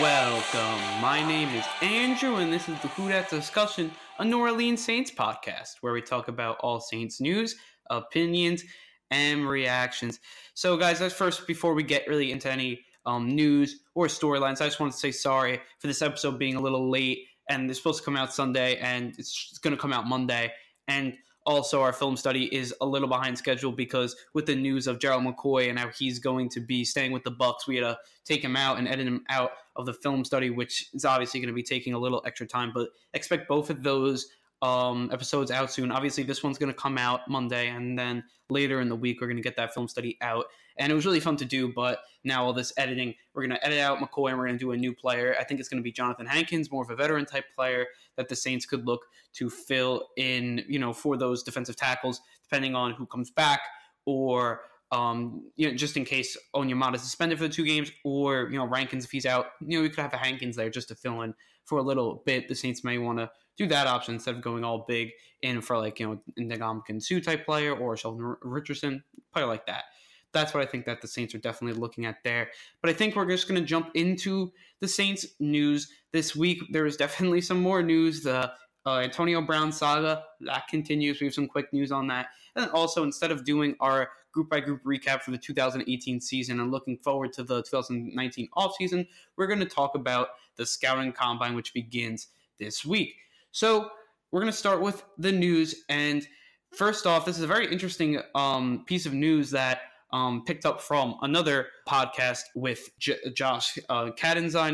Welcome. My name is Andrew, and this is the Who Dat Discussion, a New Orleans Saints podcast where we talk about all Saints news, opinions, and reactions. So, guys, let's first, before we get really into any um, news or storylines, I just want to say sorry for this episode being a little late. And it's supposed to come out Sunday, and it's going to come out Monday. And also our film study is a little behind schedule because with the news of Gerald McCoy and how he's going to be staying with the Bucs, we had to take him out and edit him out of the film study, which is obviously going to be taking a little extra time. But expect both of those um, episodes out soon. Obviously, this one's going to come out Monday, and then later in the week, we're going to get that film study out. And it was really fun to do, but now all this editing, we're going to edit out McCoy and we're going to do a new player. I think it's going to be Jonathan Hankins, more of a veteran type player that the Saints could look to fill in, you know, for those defensive tackles, depending on who comes back or um, you know, just in case Onyemata is suspended for the two games, or you know, Rankins if he's out, you know, we could have a Hankins there just to fill in for a little bit. The Saints may want to do that option instead of going all big in for like you know Ndamukong Suh type player or Sheldon Richardson, player like that. That's what I think that the Saints are definitely looking at there. But I think we're just going to jump into the Saints news this week. There is definitely some more news. The uh, Antonio Brown saga that continues. We have some quick news on that, and also instead of doing our group by group recap for the 2018 season and looking forward to the 2019 offseason, we're going to talk about the scouting combine, which begins this week. So we're going to start with the news. And first off, this is a very interesting um, piece of news that um, picked up from another podcast with J- Josh uh,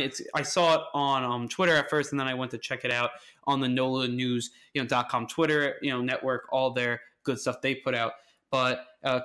It's I saw it on um, Twitter at first, and then I went to check it out on the NOLA News, you know, dot com Twitter, you know, network, all their good stuff they put out. But uh,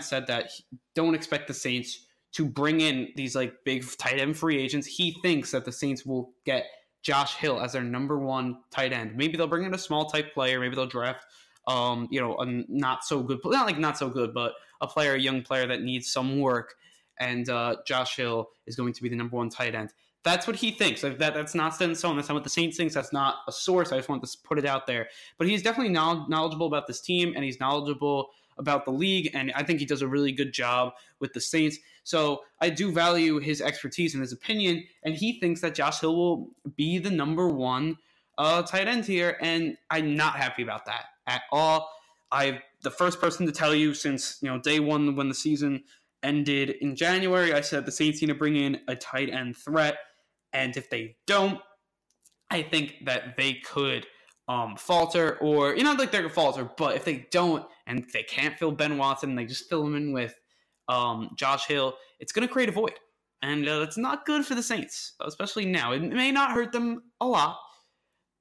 said that he, don't expect the Saints to bring in these like big tight end free agents. He thinks that the Saints will get Josh Hill as their number one tight end. Maybe they'll bring in a small type player. Maybe they'll draft, um, you know, a not so good, not like not so good, but a player, a young player that needs some work. And uh, Josh Hill is going to be the number one tight end. That's what he thinks. That that's not set in stone. That's not what the Saints thinks. That's not a source. I just want to put it out there. But he's definitely knowledgeable about this team, and he's knowledgeable about the league, and I think he does a really good job with the Saints. So I do value his expertise and his opinion, and he thinks that Josh Hill will be the number one uh, tight end here, and I'm not happy about that at all. I the first person to tell you since you know day one when the season ended in January. I said the Saints need to bring in a tight end threat, and if they don't, I think that they could um, falter, or you know, like they're gonna falter. But if they don't, and they can't fill Ben Watson, they just fill him in with um, Josh Hill. It's gonna create a void, and uh, that's not good for the Saints, especially now. It may not hurt them a lot,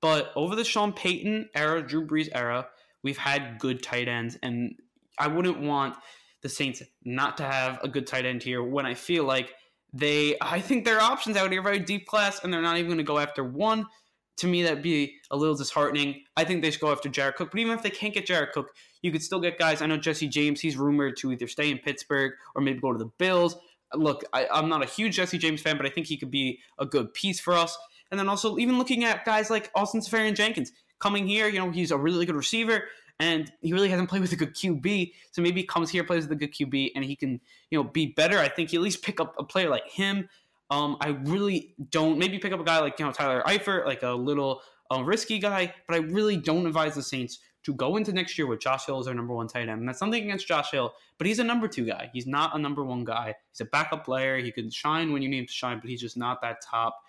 but over the Sean Payton era, Drew Brees era, we've had good tight ends, and I wouldn't want the Saints not to have a good tight end here when I feel like they, I think their options out here very deep class, and they're not even going to go after one to me that'd be a little disheartening. I think they should go after Jared Cook, but even if they can't get Jared Cook, you could still get guys. I know Jesse James; he's rumored to either stay in Pittsburgh or maybe go to the Bills. Look, I, I'm not a huge Jesse James fan, but I think he could be a good piece for us. And then also even looking at guys like Austin Seferian-Jenkins coming here, you know, he's a really good receiver and he really hasn't played with a good QB. So maybe he comes here, plays with a good QB, and he can, you know, be better. I think he at least pick up a player like him. Um, I really don't. Maybe pick up a guy like you know Tyler Eifert, like a little a risky guy, but I really don't advise the Saints to go into next year with Josh Hill as their number one tight end. And that's something against Josh Hill, but he's a number two guy. He's not a number one guy. He's a backup player. He can shine when you need him to shine, but he's just not that top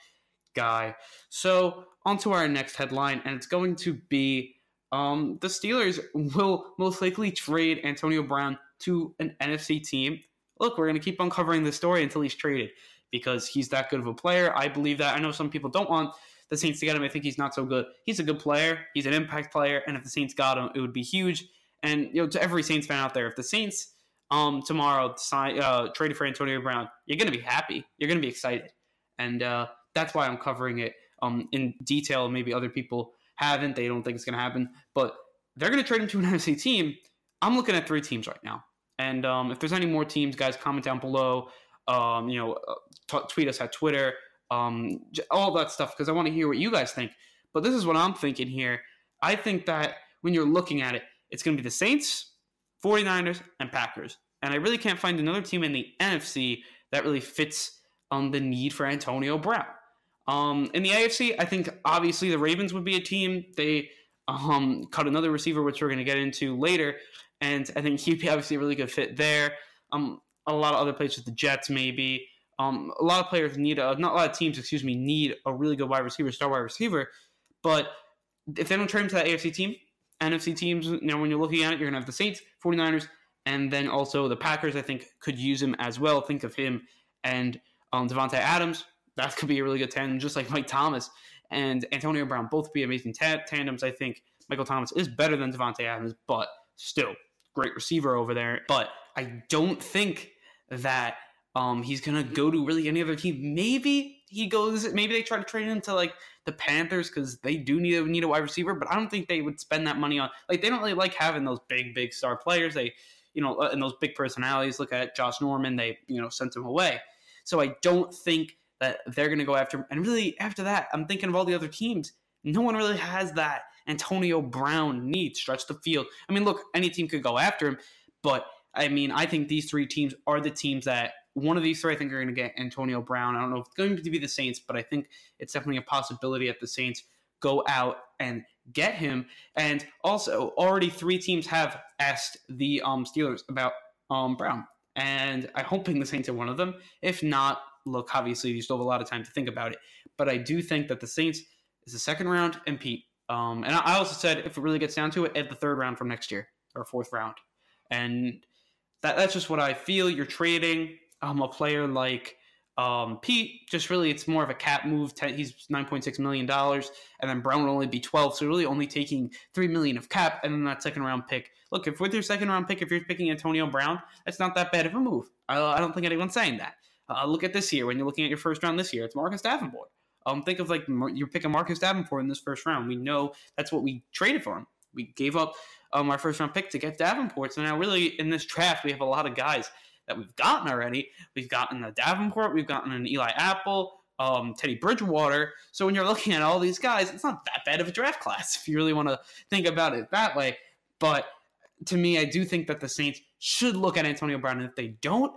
guy. So on to our next headline, and it's going to be um, the Steelers will most likely trade Antonio Brown to an NFC team. Look, we're going to keep uncovering this story until he's traded because he's that good of a player. I believe that. I know some people don't want the Saints to get him. I think he's not so good. He's a good player. He's an impact player, and if the Saints got him, it would be huge. And you know, to every Saints fan out there, if the Saints um tomorrow sign uh, traded for Antonio Brown, you're gonna be happy. You're gonna be excited, and uh, that's why I'm covering it um in detail. Maybe other people haven't. They don't think it's gonna happen, but they're gonna trade him to an NFC team. I'm looking at three teams right now, and um, if there's any more teams, guys, comment down below. Um, you know, uh, t- tweet us at Twitter um, all that stuff because I want to hear what you guys think. But this is what I'm thinking here. I think that when you're looking at it, it's going to be the Saints, 49ers, and Packers. And I really can't find another team in the NFC that really fits on the need for Antonio Brown. Um, in the AFC, I think obviously the Ravens would be a team. They um, cut another receiver, which we're going to get into later, and I think he'd be obviously a really good fit there. Um, a lot of other with the Jets, maybe. Um, a lot of players need a not a lot of teams, excuse me, need a really good wide receiver, star wide receiver. But if they don't trade him to that AFC team, NFC teams, you know, when you're looking at it, you're gonna have the Saints, 49ers, and then also the Packers. I think could use him as well. Think of him and um, Davante Adams. That could be a really good tandem, just like Mike Thomas and Antonio Brown. Both be amazing ta- tandems. I think Michael Thomas is better than Davante Adams, but still great receiver over there. But I don't think that um, he's gonna go to really any other team. Maybe he goes. Maybe they try to trade him to like the Panthers because they do need a need a wide receiver. But I don't think they would spend that money on. Like they don't really like having those big big star players. They you know uh, and those big personalities. Look at Josh Norman. They you know sent him away. So I don't think that they're gonna go after. And really after that, I'm thinking of all the other teams. No one really has that Antonio Brown need stretch the field. I mean, look, any team could go after him, but I mean, I think these three teams are the teams that one of these three I think are going to get Antonio Brown. I don't know if it's going to be the Saints, but I think it's definitely a possibility that the Saints go out and get him. And also, already three teams have asked the um, Steelers about um, Brown, and I'm hoping the Saints are one of them. If not, look, obviously you still have a lot of time to think about it. But I do think that the Saints is the second round and Pete. Um, and I also said if it really gets down to it, at the third round from next year or fourth round, and that that's just what I feel. You're trading um, a player like um, Pete, just really, it's more of a cap move. he's nine point six million dollars, and then Brown will only be twelve, so really only taking three million of cap, and then that second round pick. Look, if with your second round pick, if you're picking Antonio Brown, that's not that bad of a move. I, I don't think anyone's saying that. Uh, look at this year when you're looking at your first round this year. It's Marcus Davenport. Um, think of like you're picking Marcus Davenport in this first round. We know that's what we traded for him. We gave up um, our first round pick to get Davenport. So now, really, in this draft, we have a lot of guys that we've gotten already. We've gotten a Davenport, we've gotten an Eli Apple, um, Teddy Bridgewater. So when you're looking at all these guys, it's not that bad of a draft class if you really want to think about it that way. But to me, I do think that the Saints should look at Antonio Brown. And if they don't,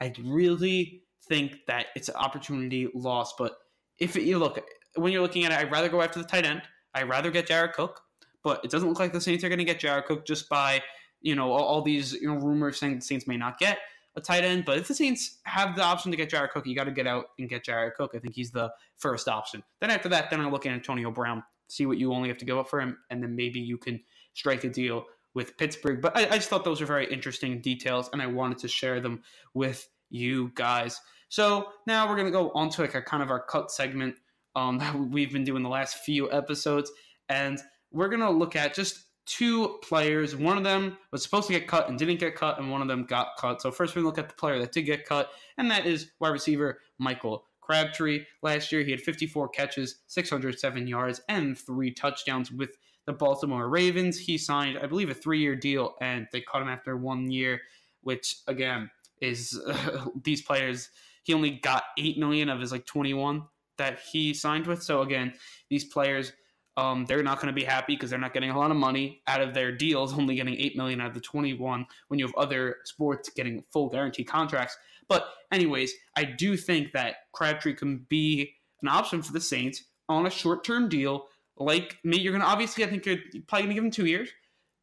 I really think that it's an opportunity lost. But if you look, when you're looking at it, I'd rather go after the tight end. I'd rather get Jared Cook. But it doesn't look like the Saints are going to get Jared Cook just by, you know, all, all these you know rumors saying the Saints may not get a tight end. But if the Saints have the option to get Jared Cook, you got to get out and get Jared Cook. I think he's the first option. Then after that, then I look at Antonio Brown, see what you only have to give up for him, and then maybe you can strike a deal with Pittsburgh. But I, I just thought those were very interesting details, and I wanted to share them with you guys. So now we're gonna go on to like a kind of our cut segment um, that we've been doing the last few episodes, and we're gonna look at just two players. One of them was supposed to get cut and didn't get cut, and one of them got cut. So first we look at the player that did get cut, and that is wide receiver Michael Crabtree. Last year he had 54 catches, 607 yards, and three touchdowns with the Baltimore Ravens. He signed, I believe, a three-year deal, and they cut him after one year, which again is uh, these players. He only got eight million of his like 21 that he signed with. So again, these players um, they're not going to be happy because they're not getting a lot of money out of their deals, only getting eight million out of the twenty-one. When you have other sports getting full guarantee contracts, but anyways, I do think that Crabtree can be an option for the Saints on a short-term deal. Like me, you're going to obviously, I think you're probably going to give him two years.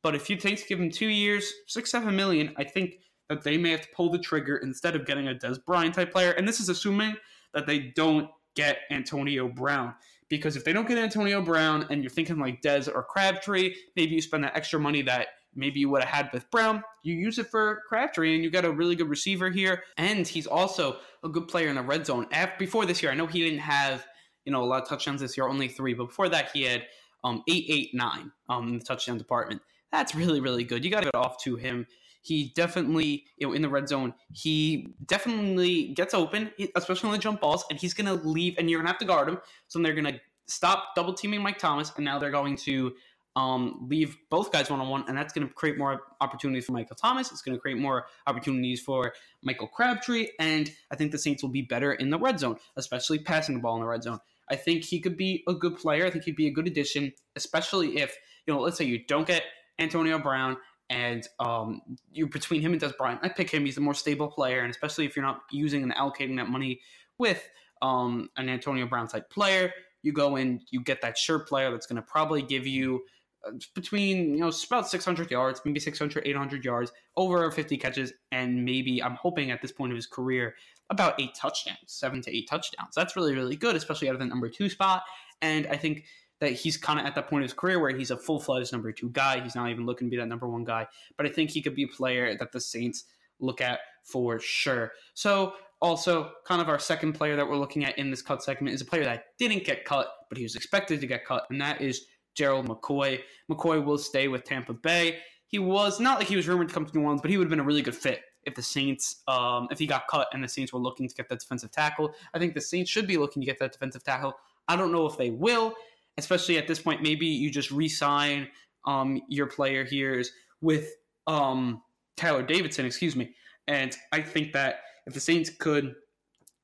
But if you to give him two years, six, seven million, I think that they may have to pull the trigger instead of getting a Dez Bryant type player. And this is assuming that they don't get Antonio Brown. Because if they don't get Antonio Brown and you're thinking like Dez or Crabtree, maybe you spend that extra money that maybe you would have had with Brown. You use it for Crabtree, and you got a really good receiver here. And he's also a good player in the red zone. After, before this year, I know he didn't have you know a lot of touchdowns this year, only three, but before that he had um, eight, eight, nine um, in the touchdown department. That's really, really good. You got to give it off to him. He definitely, you know, in the red zone, he definitely gets open, especially on the jump balls, and he's going to leave, and you're going to have to guard him. So they're going to stop double teaming Mike Thomas, and now they're going to um, leave both guys one on one, and that's going to create more opportunities for Michael Thomas. It's going to create more opportunities for Michael Crabtree, and I think the Saints will be better in the red zone, especially passing the ball in the red zone. I think he could be a good player. I think he'd be a good addition, especially if you know, let's say you don't get Antonio Brown and um, you between him and Dez Bryant, I pick him. He's a more stable player, and especially if you're not using and allocating that money with um, an Antonio Brown type player. You go in, you get that sure player that's going to probably give you uh, between you know about 600 yards maybe 600 800 yards over 50 catches and maybe i'm hoping at this point of his career about eight touchdowns seven to eight touchdowns that's really really good especially out of the number two spot and i think that he's kind of at that point of his career where he's a full-fledged number two guy he's not even looking to be that number one guy but i think he could be a player that the saints look at for sure so also, kind of our second player that we're looking at in this cut segment is a player that didn't get cut, but he was expected to get cut, and that is Gerald McCoy. McCoy will stay with Tampa Bay. He was not like he was rumored to come to New Orleans, but he would have been a really good fit if the Saints, um, if he got cut and the Saints were looking to get that defensive tackle. I think the Saints should be looking to get that defensive tackle. I don't know if they will, especially at this point. Maybe you just re-sign um, your player here with um, Tyler Davidson, excuse me. And I think that if the Saints could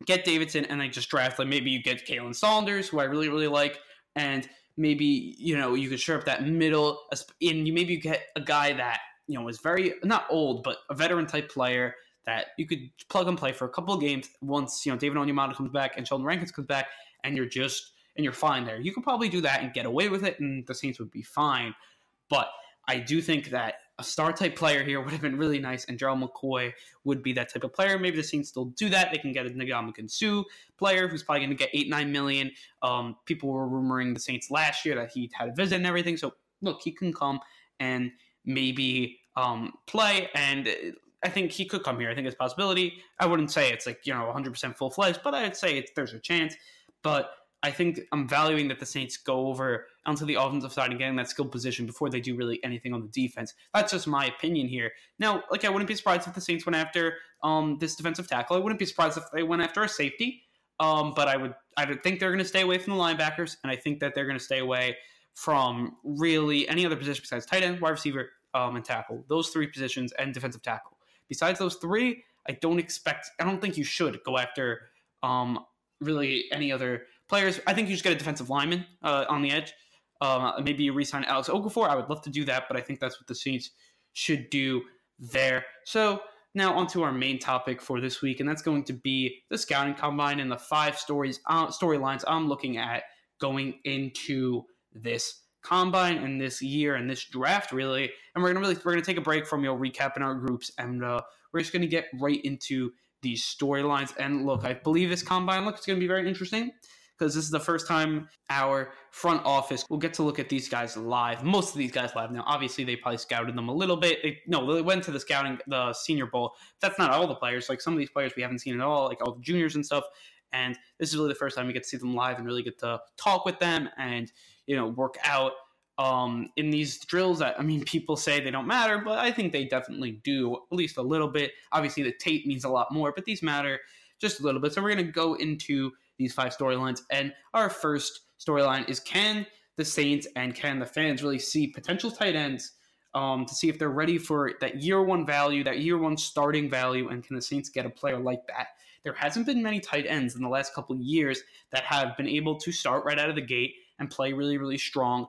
get Davidson and like just draft, like maybe you get Khalen Saunders, who I really really like, and maybe you know you could shore up that middle, and you maybe you get a guy that you know is very not old but a veteran type player that you could plug and play for a couple of games once you know David Onyemata comes back and Sheldon Rankins comes back, and you're just and you're fine there. You could probably do that and get away with it, and the Saints would be fine. But I do think that a star type player here would have been really nice, and Gerald McCoy would be that type of player. Maybe the Saints still do that. They can get a Ndamukong Suh player who's probably going to get eight nine million. Um, people were rumoring the Saints last year that he had a visit and everything. So look, he can come and maybe um, play, and I think he could come here. I think it's a possibility. I wouldn't say it's like you know 100 percent full fledged, but I'd say there's a chance. But I think I'm valuing that the Saints go over onto the offensive side and getting that skill position before they do really anything on the defense. That's just my opinion here. Now, like I wouldn't be surprised if the Saints went after um, this defensive tackle. I wouldn't be surprised if they went after a safety. Um, but I would I would think they're going to stay away from the linebackers, and I think that they're going to stay away from really any other position besides tight end, wide receiver, um, and tackle. Those three positions and defensive tackle. Besides those three, I don't expect. I don't think you should go after um, really any other players. I think you just get a defensive lineman uh, on the edge. Um, maybe you resign Alex Okafor. I would love to do that, but I think that's what the Saints should do there. So now onto our main topic for this week, and that's going to be the scouting combine and the five stories uh, storylines I'm looking at going into this combine and this year and this draft really. And we're gonna really we're gonna take a break from your recap in our groups, and uh, we're just gonna get right into these storylines. And look, I believe this combine look it's gonna be very interesting because this is the first time our front office will get to look at these guys live. Most of these guys live. Now, obviously, they probably scouted them a little bit. They, no, they went to the scouting, the Senior Bowl. That's not all the players. Like some of these players we haven't seen at all, like all the juniors and stuff. And this is really the first time we get to see them live and really get to talk with them and you know work out um, in these drills that I mean people say they don't matter, but I think they definitely do at least a little bit. Obviously, the tape means a lot more, but these matter just a little bit. So we're gonna go into these five storylines. And our first storyline is can the Saints and can the fans really see potential tight ends um, to see if they're ready for that year one value, that year one starting value, and can the Saints get a player like that? There hasn't been many tight ends in the last couple years that have been able to start right out of the gate and play really, really strong.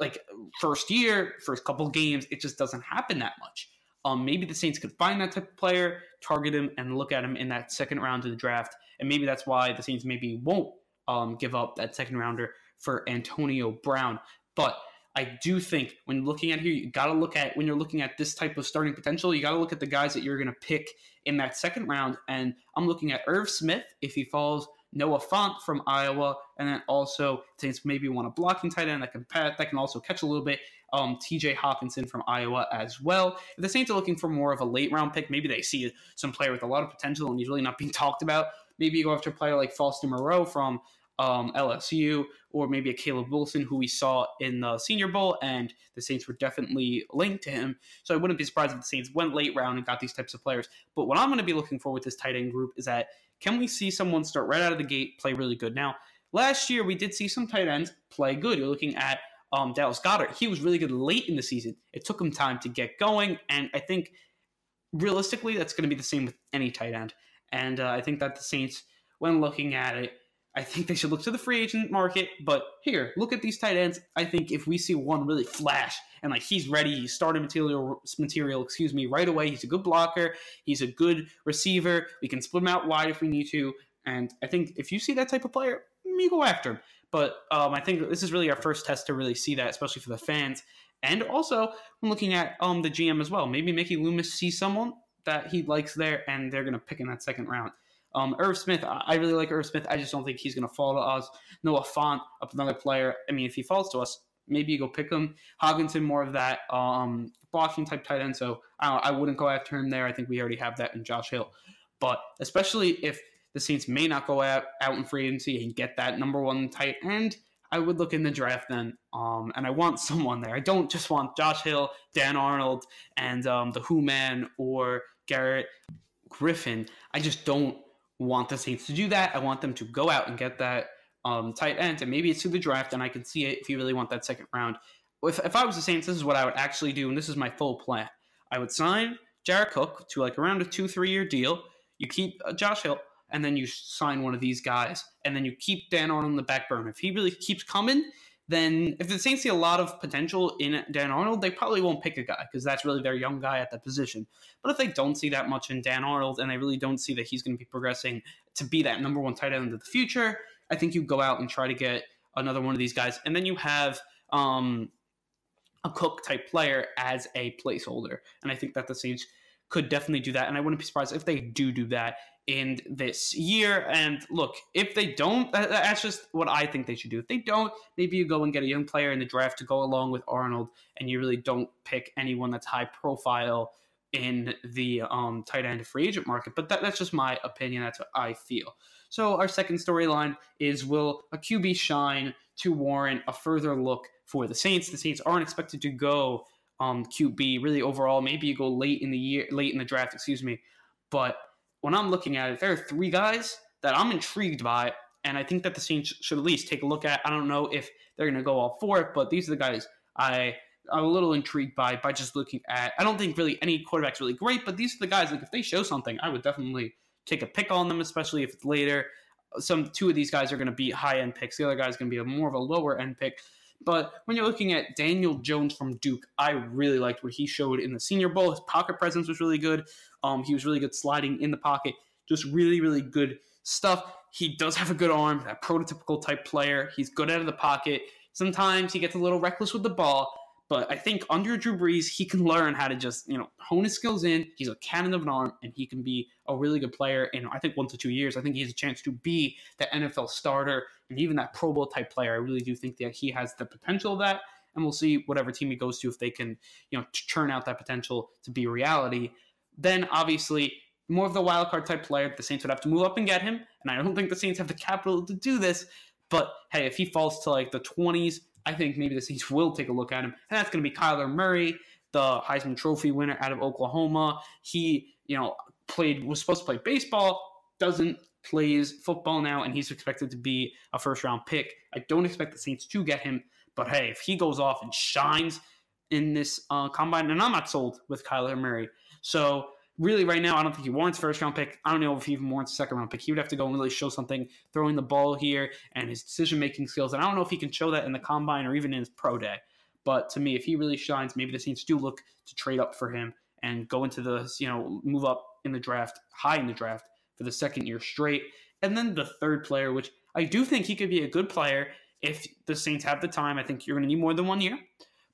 Like first year, first couple games, it just doesn't happen that much. Um, maybe the Saints could find that type of player, target him, and look at him in that second round of the draft and maybe that's why the Saints maybe won't um, give up that second rounder for Antonio Brown. But I do think when looking at here, you got to look at when you're looking at this type of starting potential, you got to look at the guys that you're going to pick in that second round. And I'm looking at Irv Smith if he falls, Noah Fant from Iowa, and then also Saints maybe want a blocking tight end that can that can also catch a little bit. Um, T.J. Hockenson from Iowa as well. If the Saints are looking for more of a late round pick, maybe they see some player with a lot of potential and he's really not being talked about. Maybe you go after a player like Foster Moreau from um, LSU, or maybe a Caleb Wilson, who we saw in the Senior Bowl, and the Saints were definitely linked to him. So I wouldn't be surprised if the Saints went late round and got these types of players. But what I'm going to be looking for with this tight end group is that can we see someone start right out of the gate, play really good? Now, last year we did see some tight ends play good. You're looking at um, Dallas Goedert, He was really good late in the season. It took him time to get going, and I think realistically that's going to be the same with any tight end. And uh, I think that the Saints, when looking at it, I think they should look to the free agent market. But here, look at these tight ends. I think if we see one really flash and like he's ready, he's starting material material, excuse me, right away. He's a good blocker. He's a good receiver. We can split him out wide if we need to. And I think if you see that type of player, you go after him. But um, I think this is really our first test to really see that, especially for the fans. And also, I'm looking at um, the GM as well. Maybe Mickey Loomis sees someone that he likes there, and they're going to pick in that second round. Um, Irv Smith, I really like Irv Smith. I just don't think he's going to fall to us. Noah Fant, another player. I mean, if he falls to us, maybe you go pick him. Hockenson, more of that um, blocking type tight end. So I, I wouldn't go after him there. I think we already have that in Josh Hill. But especially if the Saints may not go out, out in free agency and get that number one tight end, I would look in the draft then. Um, and I want someone there. I don't just want Josh Hill, Dan Arnold, and um, the Who Man or Garrett Griffin. I just don't want the Saints to do that. I want them to go out and get that um, tight end, and maybe it's through the draft, and I can see it if you really want that second round. If, if I was the Saints, this is what I would actually do, and this is my full plan. I would sign Jared Cook to like around a two, three year deal. You keep uh, Josh Hill, and then you sign one of these guys, and then you keep Dan Arnold on the back burner. If he really keeps coming, then if the Saints see a lot of potential in Dan Arnold, they probably won't pick a guy because that's really their young guy at that position. But if they don't see that much in Dan Arnold and they really don't see that he's going to be progressing to be that number one tight end of the future, I think you go out and try to get another one of these guys, and then you have um, a Cook type player as a placeholder, and I think that the Saints could definitely do that, and I wouldn't be surprised if they do do that in this year. And look, if they don't, that's just what I think they should do. If they don't, maybe you go and get a young player in the draft to go along with Arnold, and you really don't pick anyone that's high profile in the um, tight end free agent market. But that, that's just my opinion. That's what I feel. So our second storyline is will a QB shine to warrant a further look for the Saints? The Saints aren't expected to go um, QB really overall. Maybe you go late in the year, late in the draft, excuse me. But when I'm looking at it, there are three guys that I'm intrigued by, and I think that the Saints should at least take a look at. I don't know if they're going to go all for it, but these are the guys I I'm a little intrigued by by just looking at. I don't think really any quarterback's really great, but these are the guys. Like if they show something, I would definitely take a pick on them, especially if it's later. Some two of these guys are going to be high end picks. The other guy is going to be a more of a lower end pick. But when you're looking at Daniel Jones from Duke, I really liked what he showed in the Senior Bowl. His pocket presence was really good. Um, he was really good sliding in the pocket. Just really, really good stuff. He does have a good arm, that prototypical type player. He's good out of the pocket. Sometimes he gets a little reckless with the ball, but I think under Drew Brees, he can learn how to just, you know, hone his skills in. He's a cannon of an arm, and he can be a really good player in, I think, one to two years. I think he has a chance to be the NFL starter and even that Pro Bowl type player. I really do think that he has the potential of that. And we'll see whatever team he goes to if they can, you know, churn out that potential to be reality. Then, obviously, more of the wild card type player, the Saints would have to move up and get him. And I don't think the Saints have the capital to do this. But hey, if he falls to like the 20s, I think maybe the Saints will take a look at him, and that's going to be Kyler Murray, the Heisman Trophy winner out of Oklahoma. He, you know, played was supposed to play baseball, doesn't plays football now, and he's expected to be a first round pick. I don't expect the Saints to get him, but hey, if he goes off and shines in this uh, combine, and I'm not sold with Kyler Murray, so really right now, I don't think he warrants first round pick. I don't know if he even warrants second round pick. He would have to go and really show something throwing the ball here and his decision making skills. And I don't know if he can show that in the combine or even in his pro day. But to me, if he really shines, maybe the Saints do look to trade up for him and go into the, you know, move up in the draft, high in the draft for the second year straight. And then the third player, which I do think he could be a good player if the Saints have the time. I think you're going to need more than one year.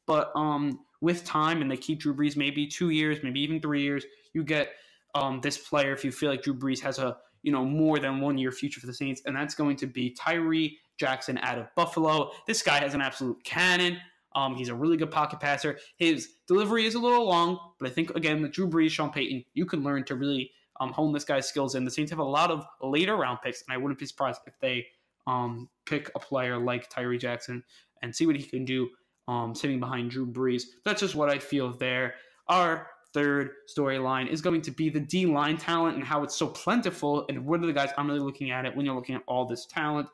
But um, with time and they keep Drew Brees maybe two years, maybe even three years, you get um, this player if you feel like Drew Brees has a you know more than one year future for the Saints, and that's going to be Tyree Jackson out of Buffalo. This guy has an absolute cannon. Um, he's a really good pocket passer. His delivery is a little long, but I think again with Drew Brees, Sean Payton, you can learn to really um, hone this guy's skills in. The Saints have a lot of later round picks, and I wouldn't be surprised if they um, pick a player like Tyree Jackson and see what he can do um, sitting behind Drew Brees. That's just what I feel there. Our third storyline is going to be the D line talent and how it's so plentiful. And what are the guys I'm really looking at it when you're looking at all this talent?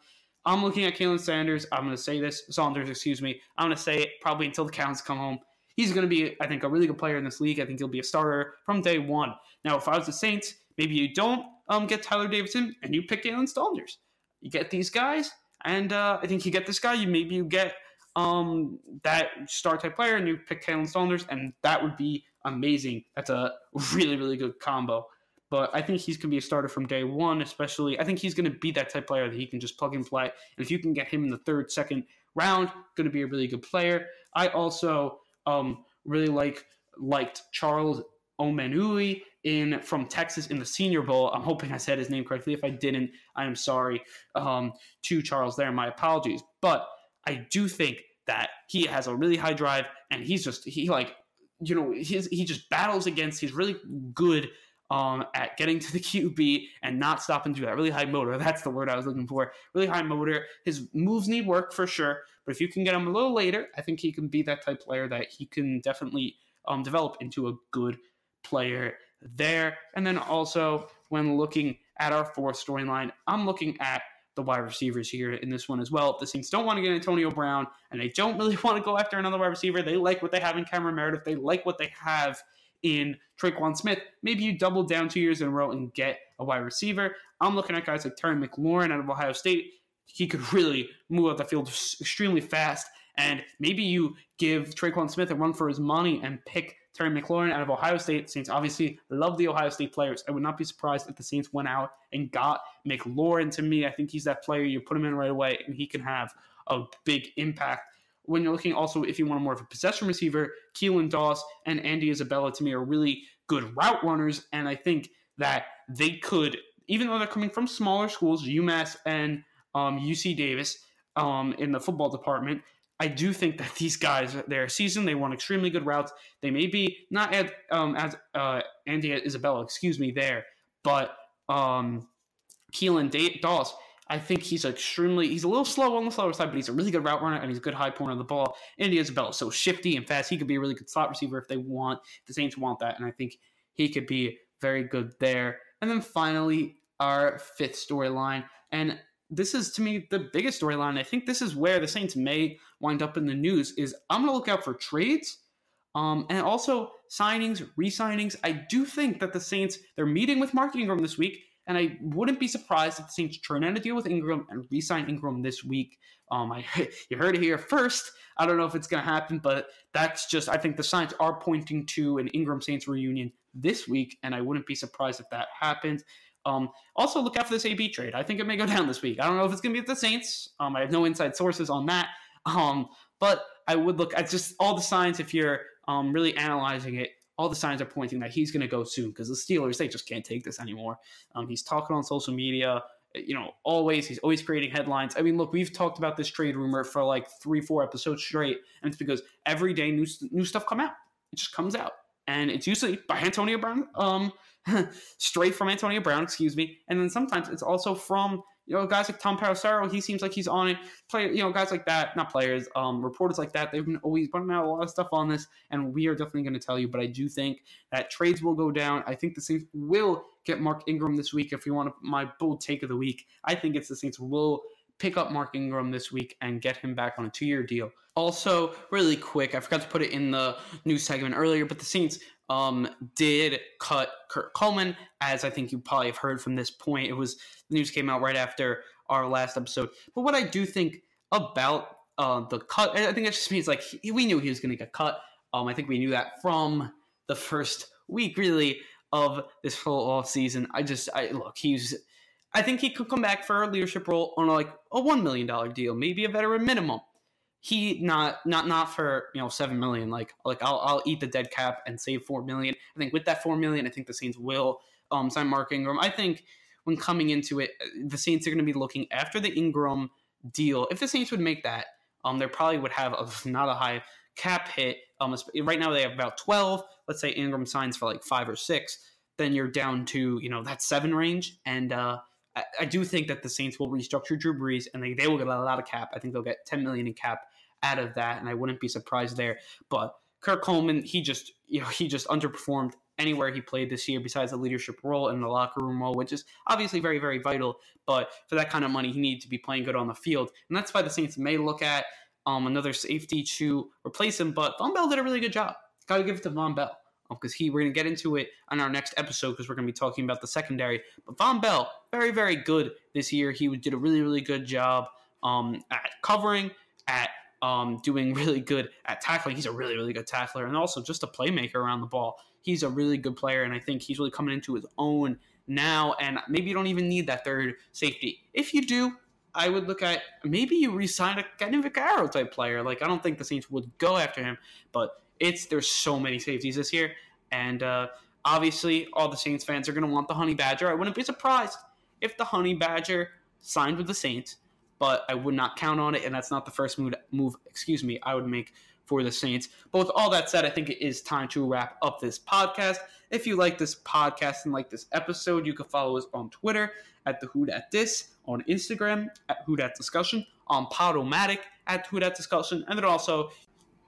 I'm looking at Khalen Sanders. I'm going to say this, Saunders, excuse me. I'm going to say it probably until the counts come home. He's going to be, I think, a really good player in this league. I think he'll be a starter from day one. Now, if I was the Saints, maybe you don't um, get Tyler Davidson and you pick Khalen Saunders. You get these guys, and uh, I think you get this guy. You maybe you get um, that star type player and you pick Khalen Saunders, and that would be amazing. That's a really, really good combo. but I think he's going to be a starter from day one, especially. I think he's going to be that type player that he can just plug and play. And if you can get him in the third, second round, going to be a really good player. I also um, really like liked Charles Omenihu in from Texas in the Senior Bowl. I'm hoping I said his name correctly. If I didn't, I am sorry um, to Charles there. My apologies. But I do think that he has a really high drive, and he's just he like you know he's, he just battles against. He's really good um, at getting to the QB and not stopping through that really high motor. That's the word I was looking for. Really high motor. His moves need work for sure, but if you can get him a little later, I think he can be that type player that he can definitely um, develop into a good player there. And then also when looking at our fourth storyline, I'm looking at the wide receivers here in this one as well. The Saints don't want to get Antonio Brown, and they don't really want to go after another wide receiver. They like what they have in Cameron Meredith. They like what they have in Tre'Quan Smith. Maybe you double down two years in a row and get a wide receiver. I'm looking at guys like Terry McLaurin out of Ohio State. He could really move out the field extremely fast. And maybe you give Tre'Quan Smith a run for his money and pick Terry McLaurin out of Ohio State. Saints obviously love the Ohio State players. I would not be surprised if the Saints went out and got McLaurin. To me, I think he's that player. You put him in right away, and he can have a big impact. When you're looking also, if you want more of a possession receiver, Keelan Doss and Andy Isabella to me are really good route runners, and I think that they could, even though they're coming from smaller schools, UMass and um, UC Davis, um, in the football department, I do think that these guys, they're seasoned. they run extremely good routes. They may be not as um, as uh, Andy Isabella, excuse me, there, but um, Keelan Doss, I think he's extremely he's a little slow on the slower side, but he's a really good route runner and he's a good high point on the ball. Andy Isabella so shifty and fast. He could be a really good slot receiver if they want If the Saints want that, and I think he could be very good there. And then finally, our fifth storyline, and this is to me the biggest storyline. I think this is where the Saints may wind up in the news. Is I'm going to look out for trades, um, and also signings, re-signings. I do think that the Saints they're meeting with Mark Ingram this week, and I wouldn't be surprised if the Saints turn in a deal with Ingram and re-sign Ingram this week. Um, I you heard it here first. I don't know if it's going to happen, but that's just I think the signs are pointing to an Ingram Saints reunion this week, and I wouldn't be surprised if that happens. Um, also, look out for this AB trade. I think it may go down this week. I don't know if it's going to be at the Saints. Um, I have no inside sources on that. Um, but I would look at just all the signs if you're um, really analyzing it. All the signs are pointing that he's going to go soon because the Steelers they just can't take this anymore. Um, he's talking on social media. You know, always he's always creating headlines. I mean, look, we've talked about this trade rumor for like three, four episodes straight, and it's because every day new new stuff come out. It just comes out, and it's usually by Antonio Brown. Um, straight from Antonio Brown, excuse me. And then sometimes it's also from you know guys like Tom Pelissero. He seems like he's on it. Play you know guys like that, not players, um, reporters like that. They've been always putting out a lot of stuff on this, and we are definitely going to tell you. But I do think that trades will go down. I think the Saints will get Mark Ingram this week. If you want my bold take of the week, I think it's the Saints will pick up Mark Ingram this week and get him back on a two year deal. Also, really quick, I forgot to put it in the news segment earlier, but the Saints um, did cut Kurt Coleman, as I think you probably have heard from this point. It was the news came out right after our last episode. But what I do think about uh, the cut, I think it just means like he, we knew he was going to get cut. Um, I think we knew that from the first week, really, of this full off season. I just, I look, he's, I think he could come back for a leadership role on like a one million dollar deal, maybe a veteran minimum he not not not for you know seven million. Like like I'll I'll eat the dead cap and save four million. I think with that four million, I think the Saints will um, sign Mark Ingram. I think when coming into it, the Saints are going to be looking after the Ingram deal. If the Saints would make that, um, they probably would have a, not a high cap hit. Um, right now they have about twelve. Let's say Ingram signs for like five or six, then you're down to you know that seven range and. uh I, do think that the Saints will restructure Drew Brees and they, they will get a lot of cap. I think they'll get 10 million in cap out of that, and I wouldn't be surprised there. But Kurt Coleman, he just you know he just underperformed anywhere he played this year besides the leadership role and the locker room role, which is obviously very, very vital. But for that kind of money, he needed to be playing good on the field. And that's why the Saints may look at um, another safety to replace him. But Vonn Bell did a really good job. Got to give it to Vonn Bell. Because um, he, we're going to get into it on our next episode because we're going to be talking about the secondary. But Vonn Bell, very, very good this year. He did a really, really good job um, at covering, at um, doing really good at tackling. He's a really, really good tackler and also just a playmaker around the ball. He's a really good player, and I think he's really coming into his own now. And maybe you don't even need that third safety. If you do, I would look at maybe you resign a Kenny Vaccaro type player. Like I don't think the Saints would go after him, but it's there's so many safeties this year, and uh, obviously all the Saints fans are going to want the Honey Badger. I wouldn't be surprised if the Honey Badger signed with the Saints, but I would not count on it, and that's not the first move. Move, excuse me, I would make for the Saints. But with all that said, I think it is time to wrap up this podcast. If you like this podcast and like this episode, you can follow us on Twitter at the Who Dat Dis, on Instagram at Who Dat Discussion, on Podomatic at Who Dat Discussion, and then also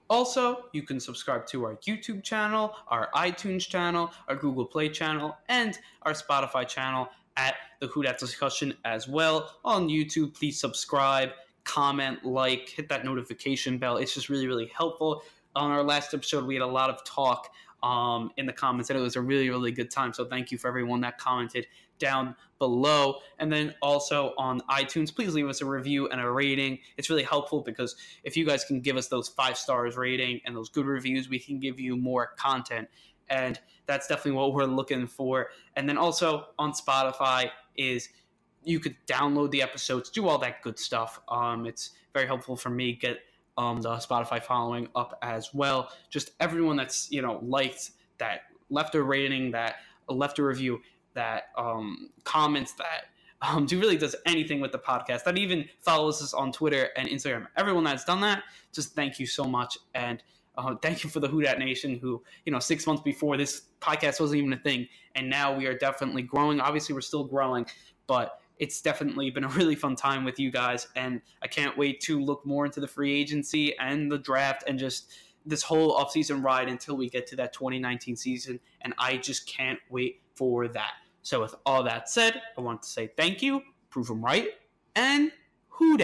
also, you can subscribe to our YouTube channel, our iTunes channel, our Google Play channel, and our Spotify channel at the Who Dat Discussion as well. On YouTube, please subscribe, comment, like, hit that notification bell. It's just really, really helpful. On our last episode, we had a lot of talk um, in the comments, and it was a really, really good time. So thank you for everyone that commented down below. And then also on iTunes, please leave us a review and a rating. It's really helpful because if you guys can give us those five stars rating and those good reviews, we can give you more content. And that's definitely what we're looking for. And then also on Spotify is you could download the episodes, do all that good stuff. Um, it's very helpful for me get um, the Spotify following up as well. Just everyone that's you know liked that left a rating, that left a review, that um, comments, that um, do really does anything with the podcast, that even follows us on Twitter and Instagram. Everyone that's done that, just thank you so much and. Uh, thank you for the Who Nation, who, you know, six months before this podcast wasn't even a thing. And now we are definitely growing. Obviously, we're still growing, but it's definitely been a really fun time with you guys. And I can't wait to look more into the free agency and the draft and just this whole offseason ride until we get to that 2019 season. And I just can't wait for that. So, with all that said, I want to say thank you, prove them right, and who?